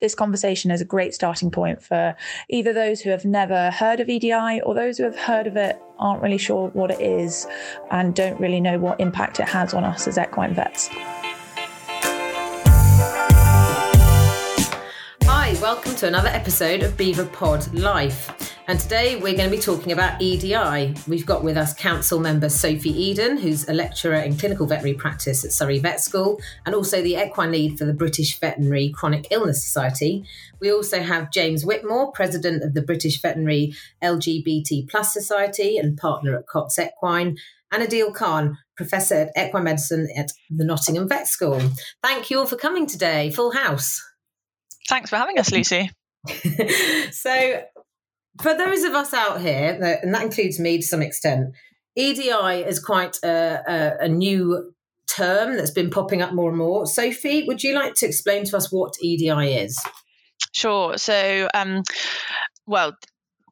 this conversation is a great starting point for either those who have never heard of EDI or those who have heard of it, aren't really sure what it is, and don't really know what impact it has on us as equine vets. Hi, welcome to another episode of BEVApod Life. And today we're going to be talking about EDI. We've got with us council member Sophie Eaden, who's a lecturer in clinical veterinary practice at Surrey Vet School and also the equine lead for the British Veterinary Chronic Illness Society. We also have James Whitmore, president of the British Veterinary LGBT Plus Society and partner at Cotts Equine, and Adeel Khan, professor at equine medicine at the Nottingham Vet School. Thank you all for coming today. Full house. Thanks for having us, Lucy. so, for those of us out here, and that includes me to some extent, EDI is quite a, a, a new term that's been popping up more and more. Sophie, would you like to explain to us what EDI is? Sure. So, um, well,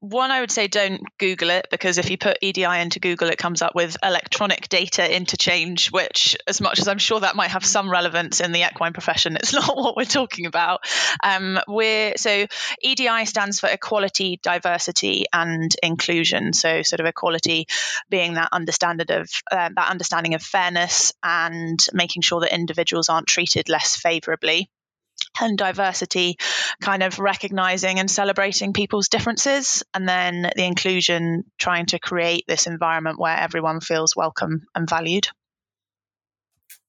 one, I would say don't Google it because if you put EDI into Google, it comes up with electronic data interchange, which, as much as I'm sure that might have some relevance in the equine profession, it's not what we're talking about. Um, we're so EDI stands for equality, diversity, and inclusion. So, sort of equality being that understanding of uh, that understanding of fairness and making sure that individuals aren't treated less favourably and diversity, kind of recognizing and celebrating people's differences, and then the inclusion, trying to create this environment where everyone feels welcome and valued.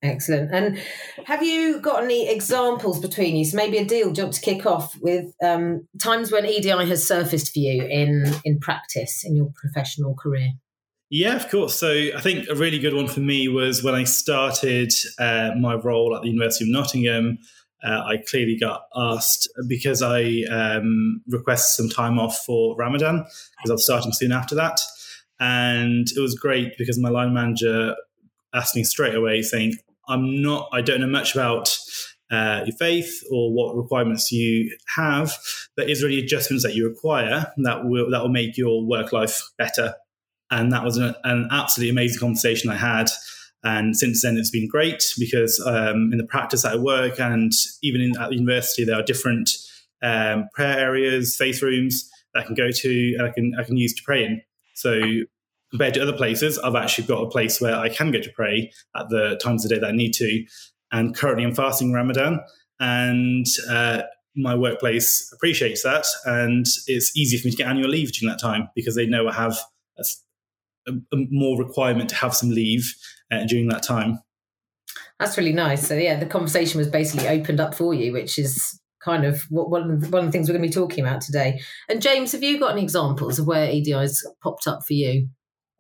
Excellent. And have you got any examples between you? So maybe Adeel jump to kick off with um, times when EDI has surfaced for you in in practice in your professional career. Yeah, of course. So I think a really good one for me was when I started uh, my role at the University of Nottingham uh, I clearly got asked because I um, requested some time off for Ramadan because I was starting soon after that. And it was great because my line manager asked me straight away, saying, I'm not, I don't know much about uh, your faith or what requirements you have, but is there any adjustments that you require that will that will make your work life better? And that was an, an absolutely amazing conversation I had and since then, it's been great because um, in the practice I work and even in, at the university, there are different um, prayer areas, faith rooms that I can go to and I can I can use to pray in. So compared to other places, I've actually got a place where I can go to pray at the times of the day that I need to. And currently, I'm fasting Ramadan, and uh, my workplace appreciates that, and it's easy for me to get annual leave during that time because they know I have a, a more requirement to have some leave uh, during that time. That's really nice. So yeah, the conversation was basically opened up for you, which is kind of what, one of the, one of the things we're going to be talking about today. And James, have you got any examples of where EDI's popped up for you?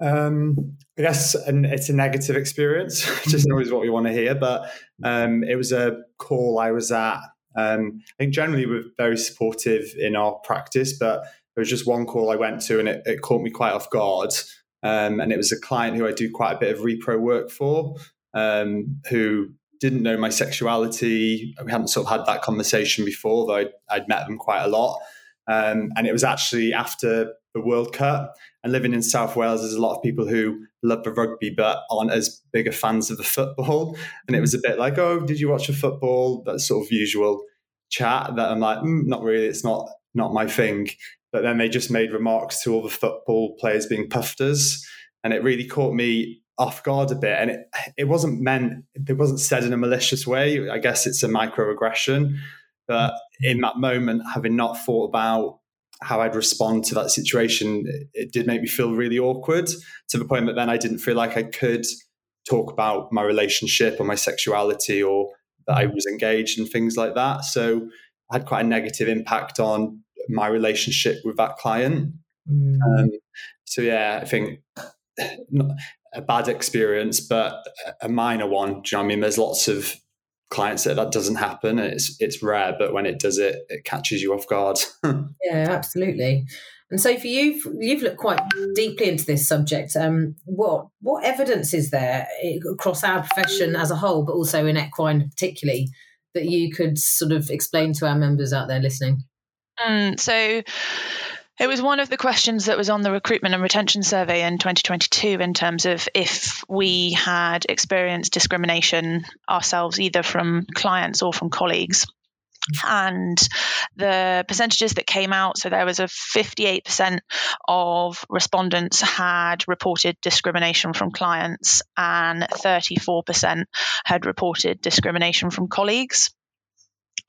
Um, I guess and it's a negative experience, which isn't always what we want to hear. But um, it was a call I was at. Um, I think generally we're very supportive in our practice, but there was just one call I went to, and it, it caught me quite off guard. Um, and it was a client who I do quite a bit of repro work for, um, who didn't know my sexuality. We hadn't sort of had that conversation before, though I'd, I'd met them quite a lot. Um, and it was actually after the World Cup. And living in South Wales, there's a lot of people who love the rugby but aren't as big a fans of the football. And it was a bit like, oh, did you watch the football? That sort of usual chat that I'm like, mm, not really. It's not not my thing. But then they just made remarks to all the football players being pufters. And it really caught me off guard a bit. And it, it wasn't meant, it wasn't said in a malicious way. I guess it's a microaggression. But in that moment, having not thought about how I'd respond to that situation, it, it did make me feel really awkward to the point that then I didn't feel like I could talk about my relationship or my sexuality or that I was engaged and things like that. So had quite a negative impact on my relationship with that client. Mm. Um, so yeah, I think a bad experience, but a minor one. Do you know what I mean? There's lots of clients that that doesn't happen. It's it's rare, but when it does, it it catches you off guard. yeah, absolutely. And so, for you, you've looked quite deeply into this subject. Um, what what evidence is there across our profession as a whole, but also in equine particularly, that you could sort of explain to our members out there listening? Mm, so it was one of the questions that was on the recruitment and retention survey in 2022 in terms of if we had experienced discrimination ourselves, either from clients or from colleagues. and the percentages that came out so there was a 58% of respondents had reported discrimination from clients and 34% had reported discrimination from colleagues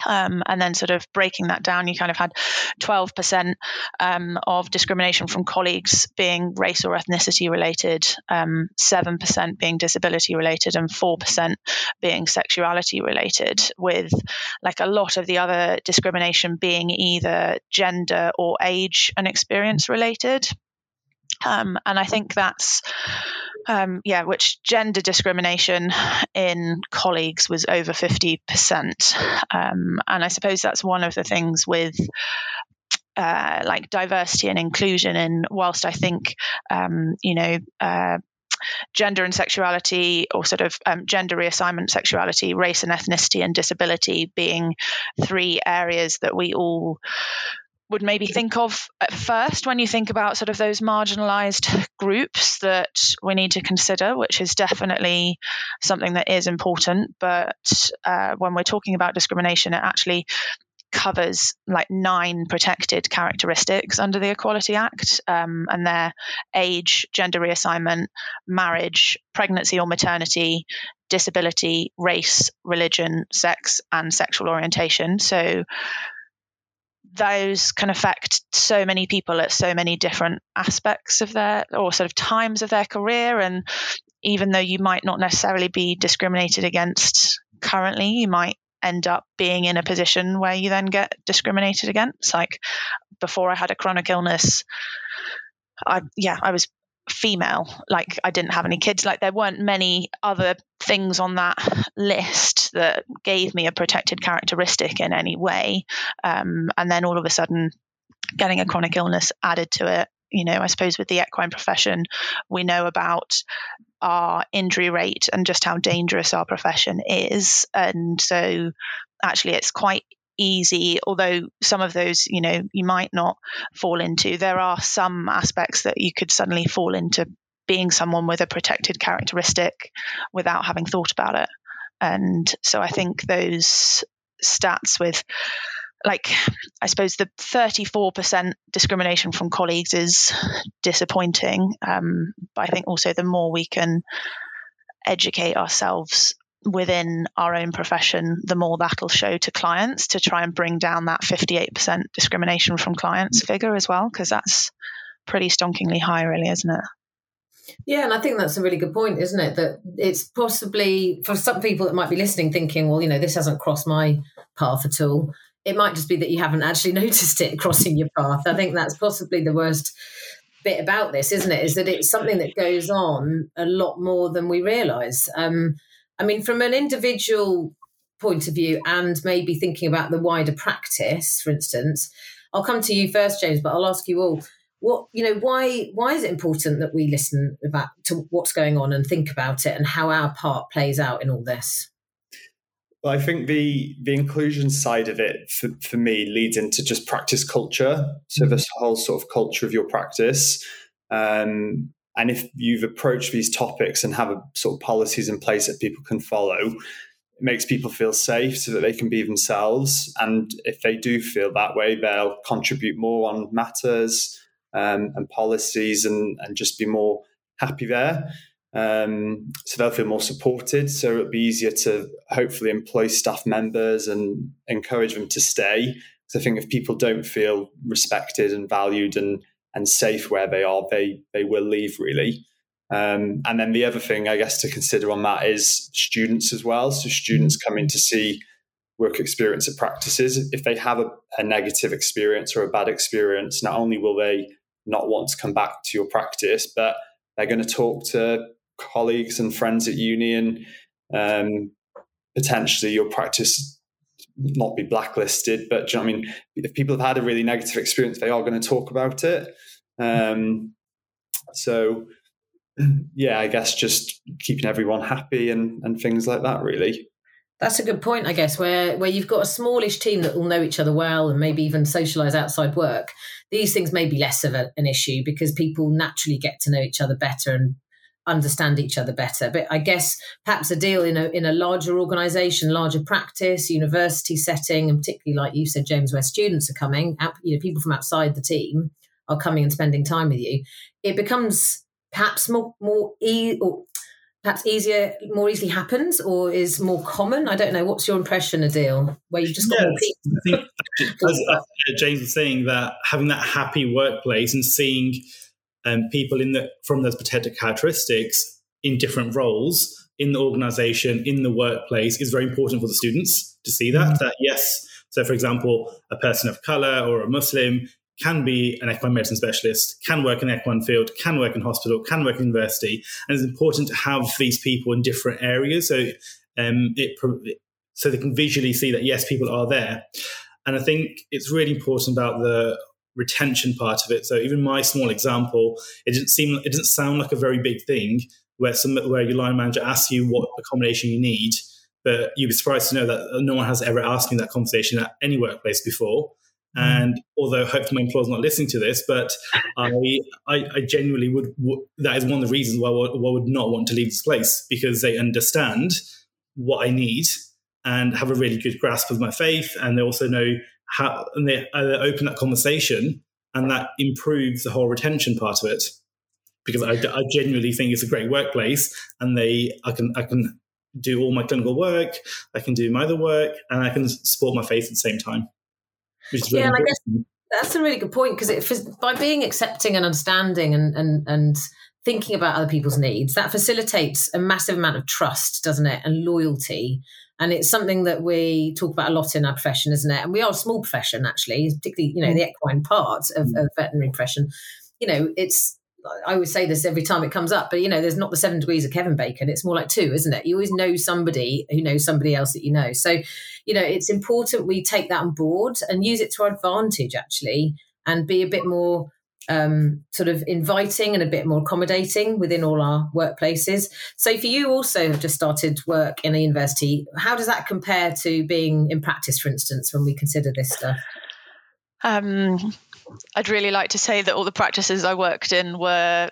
um, and then sort of breaking that down, you kind of had 12% um, of discrimination from colleagues being race or ethnicity related, um, 7% being disability related, and 4% being sexuality related, with like a lot of the other discrimination being either gender or age and experience related. Um, and I think that's um, yeah, which gender discrimination in colleagues was over 50%. Um, and I suppose that's one of the things with uh, like diversity and inclusion. And whilst I think, um, you know, uh, gender and sexuality, or sort of um, gender reassignment, sexuality, race and ethnicity, and disability being three areas that we all would maybe think of at first when you think about sort of those marginalized groups that we need to consider, which is definitely something that is important. But uh, when we're talking about discrimination, it actually covers like nine protected characteristics under the Equality Act, um, and they're age, gender reassignment, marriage, pregnancy or maternity, disability, race, religion, sex, and sexual orientation. So those can affect so many people at so many different aspects of their or sort of times of their career. And even though you might not necessarily be discriminated against currently you might end up being in a position where you then get discriminated against. Like before i had a chronic illness i yeah i was female like i didn't have any kids. Like there weren't many other things on that list that gave me a protected characteristic in any way. Um, and then all of a sudden getting a chronic illness added to it. You know i suppose with the equine profession we know about our injury rate and just how dangerous our profession is. And so actually it's quite easy, although some of those, you know, you might not fall into. There are some aspects that you could suddenly fall into being someone with a protected characteristic without having thought about it. And so I think those stats with like I suppose the 34% discrimination from colleagues is disappointing. Um, but I think also the more we can educate ourselves within our own profession, the more that'll show to clients to try and bring down that 58% discrimination from clients figure as well, because that's pretty stonkingly high, really, isn't it? Yeah, and I think that's a really good point, isn't it? That it's possibly for some people that might be listening thinking, well, you know, this hasn't crossed my path at all. It might just be that you haven't actually noticed it crossing your path. I think that's possibly the worst bit about this, isn't it? Is that it's something that goes on a lot more than we realise. Um, I mean, from an individual point of view and maybe thinking about the wider practice, for instance, I'll come to you first, James, but I'll ask you all what you know why why is it important that we listen about to what's going on and think about it and how our part plays out in all this well, I think the the inclusion side of it for, for me leads into just practice culture. So mm-hmm. this whole sort of culture of your practice. Um, and if you've approached these topics and have a sort of policies in place that people can follow, it makes people feel safe so that they can be themselves. And if they do feel that way, they'll contribute more on matters um, and policies and, and just be more happy there. Um, so they'll feel more supported. So it'll be easier to hopefully employ staff members and encourage them to stay. So I think if people don't feel respected and valued and and safe where they are, they they will leave really. Um, and then the other thing I guess to consider on that is students as well. So students coming to see work experience at practices. If they have a, a negative experience or a bad experience, not only will they not want to come back to your practice, but they're going to talk to colleagues and friends at uni and um, potentially your practice not be blacklisted, but you know I mean, if people have had a really negative experience, they are going to talk about it. Um, so, yeah, I guess just keeping everyone happy and and things like that, really. That's a good point, I guess, where where you've got a smallish team that will know each other well and maybe even socialise outside work. These things may be less of a, an issue because people naturally get to know each other better and understand each other better. But I guess perhaps Adeel in a in a larger organisation, larger practice, university setting, and particularly like you said, James, where students are coming, you know, people from outside the team are coming and spending time with you, it becomes perhaps more more e- or perhaps easier, more easily happens, or is more common. I don't know. What's your impression, Adeel? Where you just got more. I think, as, uh, James was saying, that having that happy workplace and seeing um, people in the from those protected characteristics in different roles in the organization, in the workplace, is very important for the students to see that. Mm-hmm. That yes, so for example, a person of color or a Muslim can be an equine medicine specialist, can work in the equine field, can work in hospital, can work in university, and it's important to have these people in different areas so um, it so they can visually see that yes, people are there. And I think it's really important about the retention part of it. So even my small example, it didn't seem it didn't sound like a very big thing where some where your line manager asks you what accommodation you need, but you'd be surprised to know that no one has ever asked me that conversation at any workplace before. Mm. And although hopefully my employer's not listening to this, but I, I, I genuinely would, would, that is one of the reasons why I would, why I would not want to leave this place because they understand what I need and have a really good grasp of my faith. And they also know how, and they, uh, they open that conversation and that improves the whole retention part of it. Because I, I genuinely think it's a great workplace and they, I can, I can do all my clinical work, I can do my other work, and I can support my faith at the same time yeah, and I guess that's a really good point because it by being accepting and understanding and and and thinking about other people's needs that facilitates a massive amount of trust doesn't it and loyalty and it's something that we talk about a lot in our profession isn't it and we are a small profession actually particularly you know mm. the equine part of, of veterinary profession you know it's I always say this every time it comes up, but you know, there's not the seven degrees of Kevin Bacon. It's more like two, isn't it? You always know somebody who knows somebody else that you know. So, you know, it's important we take that on board and use it to our advantage, actually, and be a bit more um, sort of inviting and a bit more accommodating within all our workplaces. So, for you also have just started work in a university. How does that compare to being in practice, for instance, when we consider this stuff? Um, I'd really like to say that all the practices I worked in were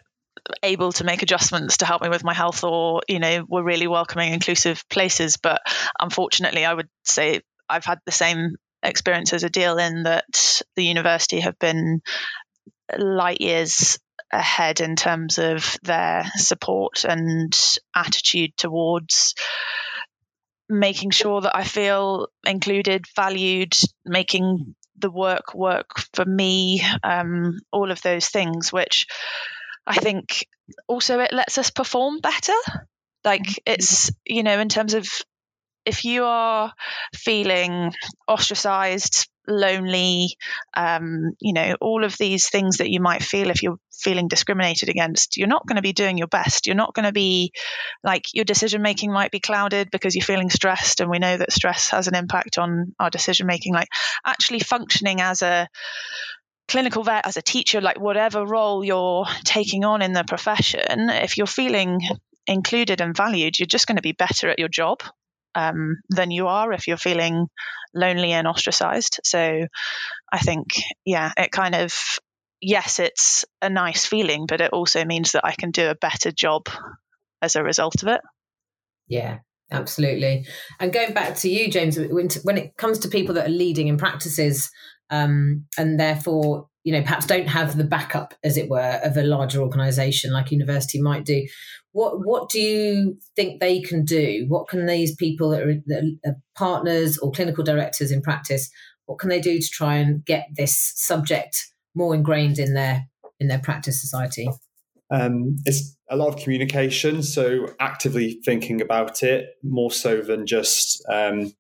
able to make adjustments to help me with my health or you know were really welcoming inclusive places but unfortunately i would say i've had the same experience as Adeel in that the university have been light years ahead in terms of their support and attitude towards making sure that I feel included, valued, making the work work for me, um, all of those things, which I think also it lets us perform better. Like mm-hmm. it's, you know, in terms of if you are feeling ostracized, lonely, um, you know, all of these things that you might feel if you're feeling discriminated against, you're not going to be doing your best. You're not going to be like your decision making might be clouded because you're feeling stressed. And we know that stress has an impact on our decision making. Like actually functioning as a clinical vet, as a teacher, like whatever role you're taking on in the profession, if you're feeling included and valued, you're just going to be better at your job um, than you are if you're feeling lonely and ostracized. So I think, yeah, it kind of, yes, it's a nice feeling, but it also means that I can do a better job as a result of it. Yeah, absolutely. And going back to you, James, when it comes to people that are leading in practices um, and therefore, you know, perhaps don't have the backup, as it were, of a larger organization like university might do, what what do you think they can do? What can these people that are, that are partners or clinical directors in practice? What can they do to try and get this subject more ingrained in their in their practice society? Um, it's a lot of communication, so actively thinking about it more so than just um,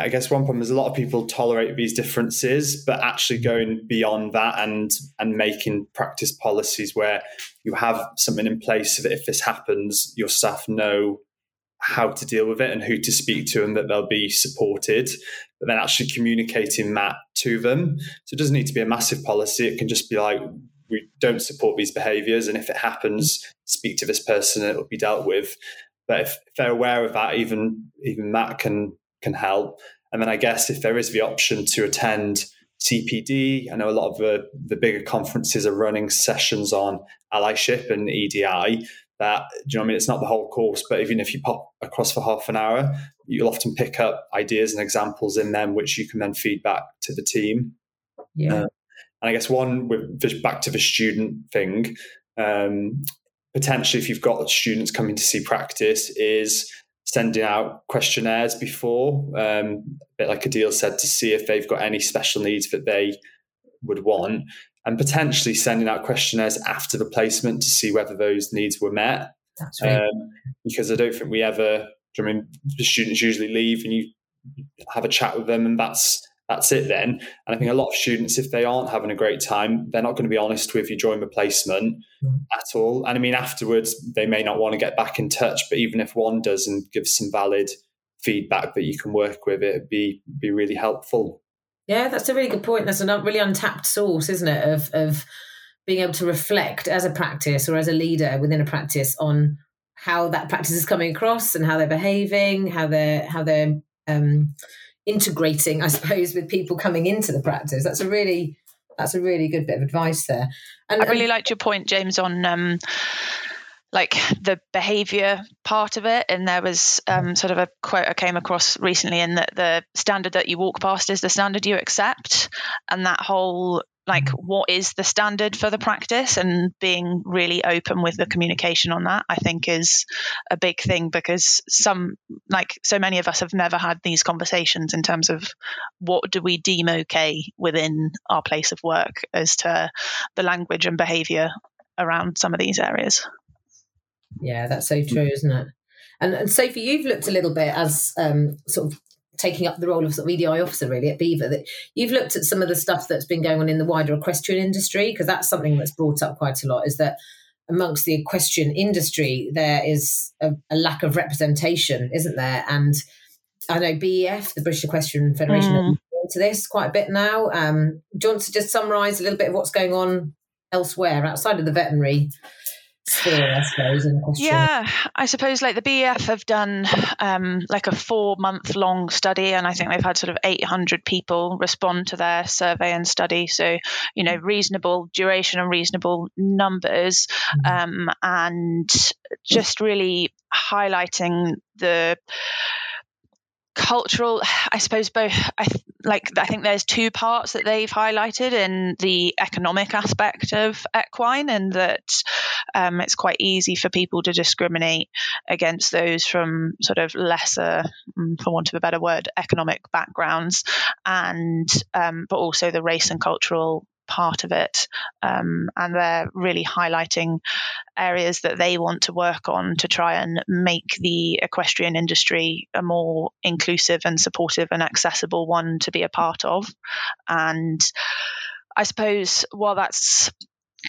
I guess one problem is a lot of people tolerate these differences, but actually going beyond that and and making practice policies where you have something in place so that if this happens, your staff know how to deal with it and who to speak to and that they'll be supported, but then actually communicating that to them. So it doesn't need to be a massive policy. It can just be like, we don't support these behaviors. And if it happens, speak to this person, it'll be dealt with. But if, if they're aware of that, even even that can can help. And then I guess if there is the option to attend CPD, I know a lot of the, the bigger conferences are running sessions on allyship and EDI. that do you know what I mean? It's not the whole course, but even if you pop across for half an hour, you'll often pick up ideas and examples in them, which you can then feed back to the team. Yeah. Uh, and I guess one with back to the student thing, um, potentially if you've got students coming to see practice, is sending out questionnaires before, um, a bit like Adeel said, to see if they've got any special needs that they would want, and potentially sending out questionnaires after the placement to see whether those needs were met. That's right. Um, because I don't think we ever. I mean, the students usually leave, and you have a chat with them, and that's that's it then. And I think a lot of students, if they aren't having a great time, they're not going to be honest with you during the placement mm. at all. And I mean, afterwards, they may not want to get back in touch, but even if one does and gives some valid feedback that you can work with, it'd be be really helpful. Yeah, that's a really good point. That's a really untapped source, isn't it, of of being able to reflect as a practice or as a leader within a practice on how that practice is coming across and how they're behaving, how they're how they're um, integrating, I suppose, with people coming into the practice. That's a really that's a really good bit of advice there. And I really liked your point, James, on um, like the behavior part of it. And there was um, sort of a quote I came across recently in that the standard that you walk past is the standard you accept. And that whole like what is the standard for the practice and being really open with the communication on that i think is a big thing because some like so many of us have never had these conversations in terms of what do we deem okay within our place of work as to the language and behavior around some of these areas. Yeah that's so true isn't it? And, and sophie you've looked a little bit as um, sort of taking up the role of sort of EDI officer really at BEVA that you've looked at some of the stuff that's been going on in the wider equestrian industry because that's something that's brought up quite a lot is that amongst the equestrian industry there is a, a lack of representation isn't there and I know BEF the British Equestrian Federation mm. into this quite a bit now um, do you want to just summarise a little bit of what's going on elsewhere outside of the veterinary sphere, I suppose, equestrian. Yeah, I suppose like the BEF have done um, like a four month long study, and I think they've had sort of 800 people respond to their survey and study. So, you know, reasonable duration and reasonable numbers, mm-hmm. um, and just really highlighting the cultural i suppose both i like i think there's two parts that they've highlighted in the economic aspect of equine and that um, it's quite easy for people to discriminate against those from sort of lesser mm, for want of a better word economic backgrounds. And um, but also the race and cultural part of it. Um, and they're really highlighting areas that they want to work on to try and make the equestrian industry a more inclusive and supportive and accessible one to be a part of. And I suppose while that's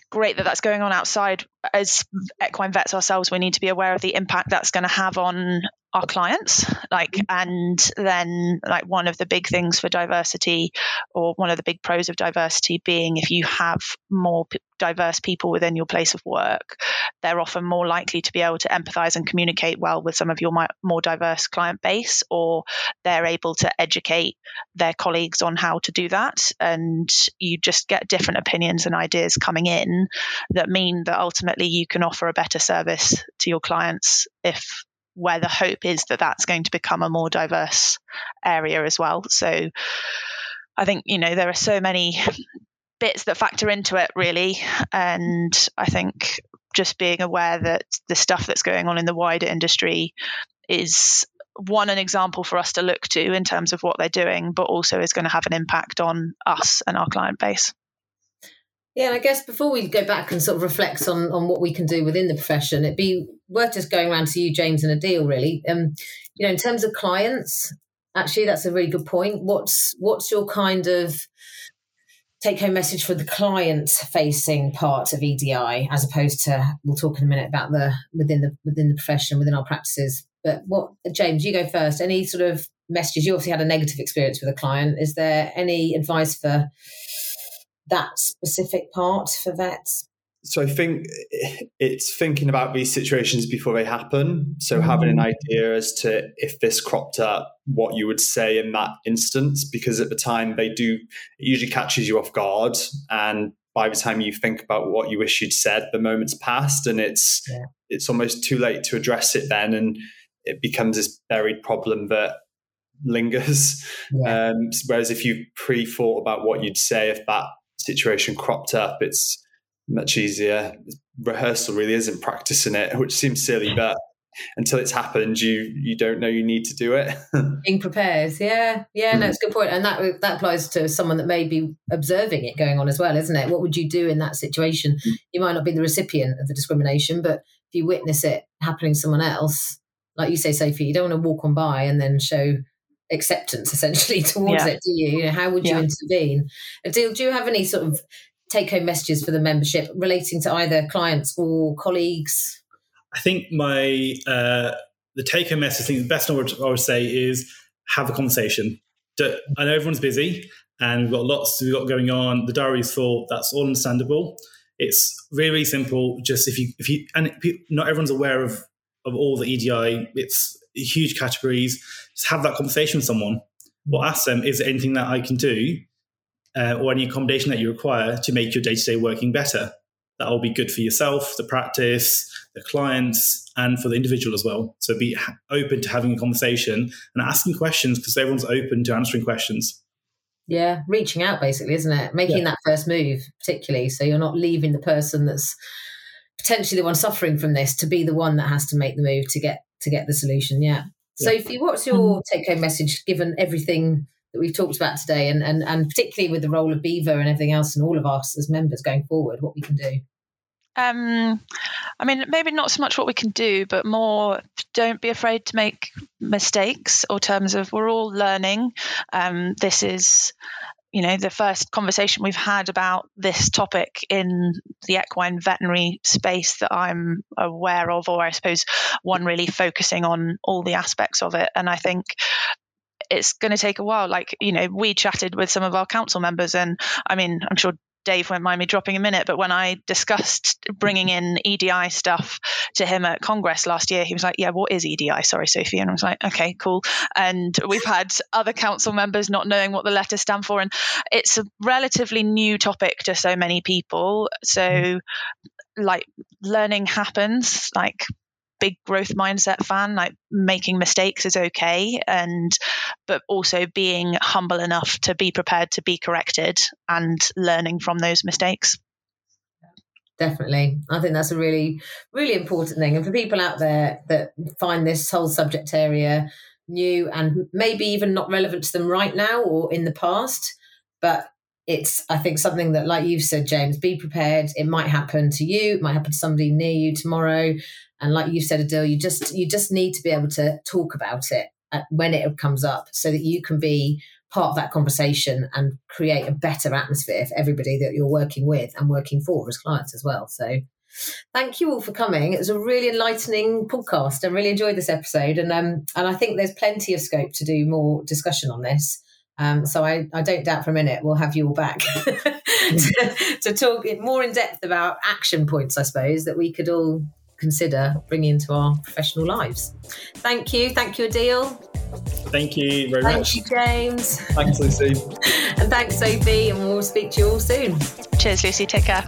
great that that's going on outside as equine vets ourselves we need to be aware of the impact that's going to have on our clients like mm-hmm. and then like one of the big things for diversity or one of the big pros of diversity being if you have more p- diverse people within your place of work they're often more likely to be able to empathize and communicate well with some of your more diverse client base or they're able to educate their colleagues on how to do that and you just get different opinions and ideas coming in that mean that ultimately you can offer a better service to your clients if where the hope is that that's going to become a more diverse area as well. So I think, you know, there are so many bits that factor into it really. And I think just being aware that the stuff that's going on in the wider industry is one an example for us to look to in terms of what they're doing, but also is going to have an impact on us and our client base. Yeah, and I guess before we go back and sort of reflect on on what we can do within the profession, it'd be worth just going around to you, James, and Adeel really. Um, you know, in terms of clients, actually, that's a really good point. What's what's your kind of take home message for the client facing part of EDI, as opposed to we'll talk in a minute about the within the within the profession within our practices. But what, James, you go first. Any sort of messages? You obviously had a negative experience with a client. Is there any advice for that specific part for vets? So I think it's thinking about these situations before they happen. So mm-hmm. having an idea as to if this cropped up, what you would say in that instance, because at the time they do, it usually catches you off guard and by the time you think about what you wish you'd said, the moment's passed, and it's yeah. it's almost too late to address it then, and it becomes this buried problem that lingers. Yeah. Um, whereas if you pre-thought about what you'd say if that situation cropped up, it's much easier. Rehearsal really isn't practicing it, which seems silly, but until it's happened, you you don't know you need to do it. Being prepared, yeah, yeah, no, hmm. it's a good point, and that that applies to someone that may be observing it going on as well, isn't it? What would you do in that situation? Hmm. You might not be the recipient of the discrimination, but if you witness it happening to someone else, like you say, Sophie, you don't want to walk on by and then show acceptance essentially towards yeah. it, do you? you know, how would you yeah. intervene? Adeel, do you have any sort of take home messages for the membership relating to either clients or colleagues? I think my uh, the take home message, I think the best I would, I would say is have a conversation. I know everyone's busy and we've got lots we've got going on. The diary's full. That's all understandable. It's really, really simple. Just if you if you and not everyone's aware of of all the EDI. It's huge categories. Just have that conversation with someone. Or ask them, is there anything that I can do uh, or any accommodation that you require to make your day to day working better? that will be good for yourself, the practice, the clients, and for the individual as well. So be open to having a conversation and asking questions because everyone's open to answering questions. Yeah, reaching out basically, isn't it? Making yeah. that first move, particularly, so you're not leaving the person that's potentially the one suffering from this to be the one that has to make the move to get to get the solution. Yeah. yeah. Sophie, what's your mm-hmm. take home message given everything that we've talked about today and, and and particularly with the role of BEVA and everything else and all of us as members going forward, what we can do? Um, I mean, maybe not so much what we can do, but more don't be afraid to make mistakes or terms of we're all learning. Um, this is, you know, the first conversation we've had about this topic in the equine veterinary space that I'm aware of, or I suppose one really focusing on all the aspects of it. And I think it's going to take a while. Like, you know, we chatted with some of our council members, and I mean, I'm sure Dave won't mind me dropping a minute, but when I discussed bringing in EDI stuff to him at Congress last year, he was like, Yeah, what is EDI? Sorry, Sophie. And I was like, Okay, cool. And we've had other council members not knowing what the letters stand for. And it's a relatively new topic to so many people. So, like, learning happens. Like, big growth mindset fan like making mistakes is okay and but also being humble enough to be prepared to be corrected and learning from those mistakes. Definitely. I think that's a really really important thing. And for people out there that find this whole subject area new and maybe even not relevant to them right now or in the past but it's i think something that like you've said james be prepared it might happen to you it might happen to somebody near you tomorrow and like you said, Adeel, you just you just need to be able to talk about it when it comes up, so that you can be part of that conversation and create a better atmosphere for everybody that you're working with and working for as clients as well. So. Thank you all for coming. It was a really enlightening podcast. I really enjoyed this episode, and um, and I think there's plenty of scope to do more discussion on this. Um, so I, I don't doubt for a minute we'll have you all back to, to talk more in depth about action points, I suppose, that we could all consider bringing into our professional lives. Thank you. Thank you, Adeel. Thank you very Thank much. Thank you, James. Thanks, Lucy. and thanks, Sophie. And we'll speak to you all soon. Cheers, Lucy. Take care.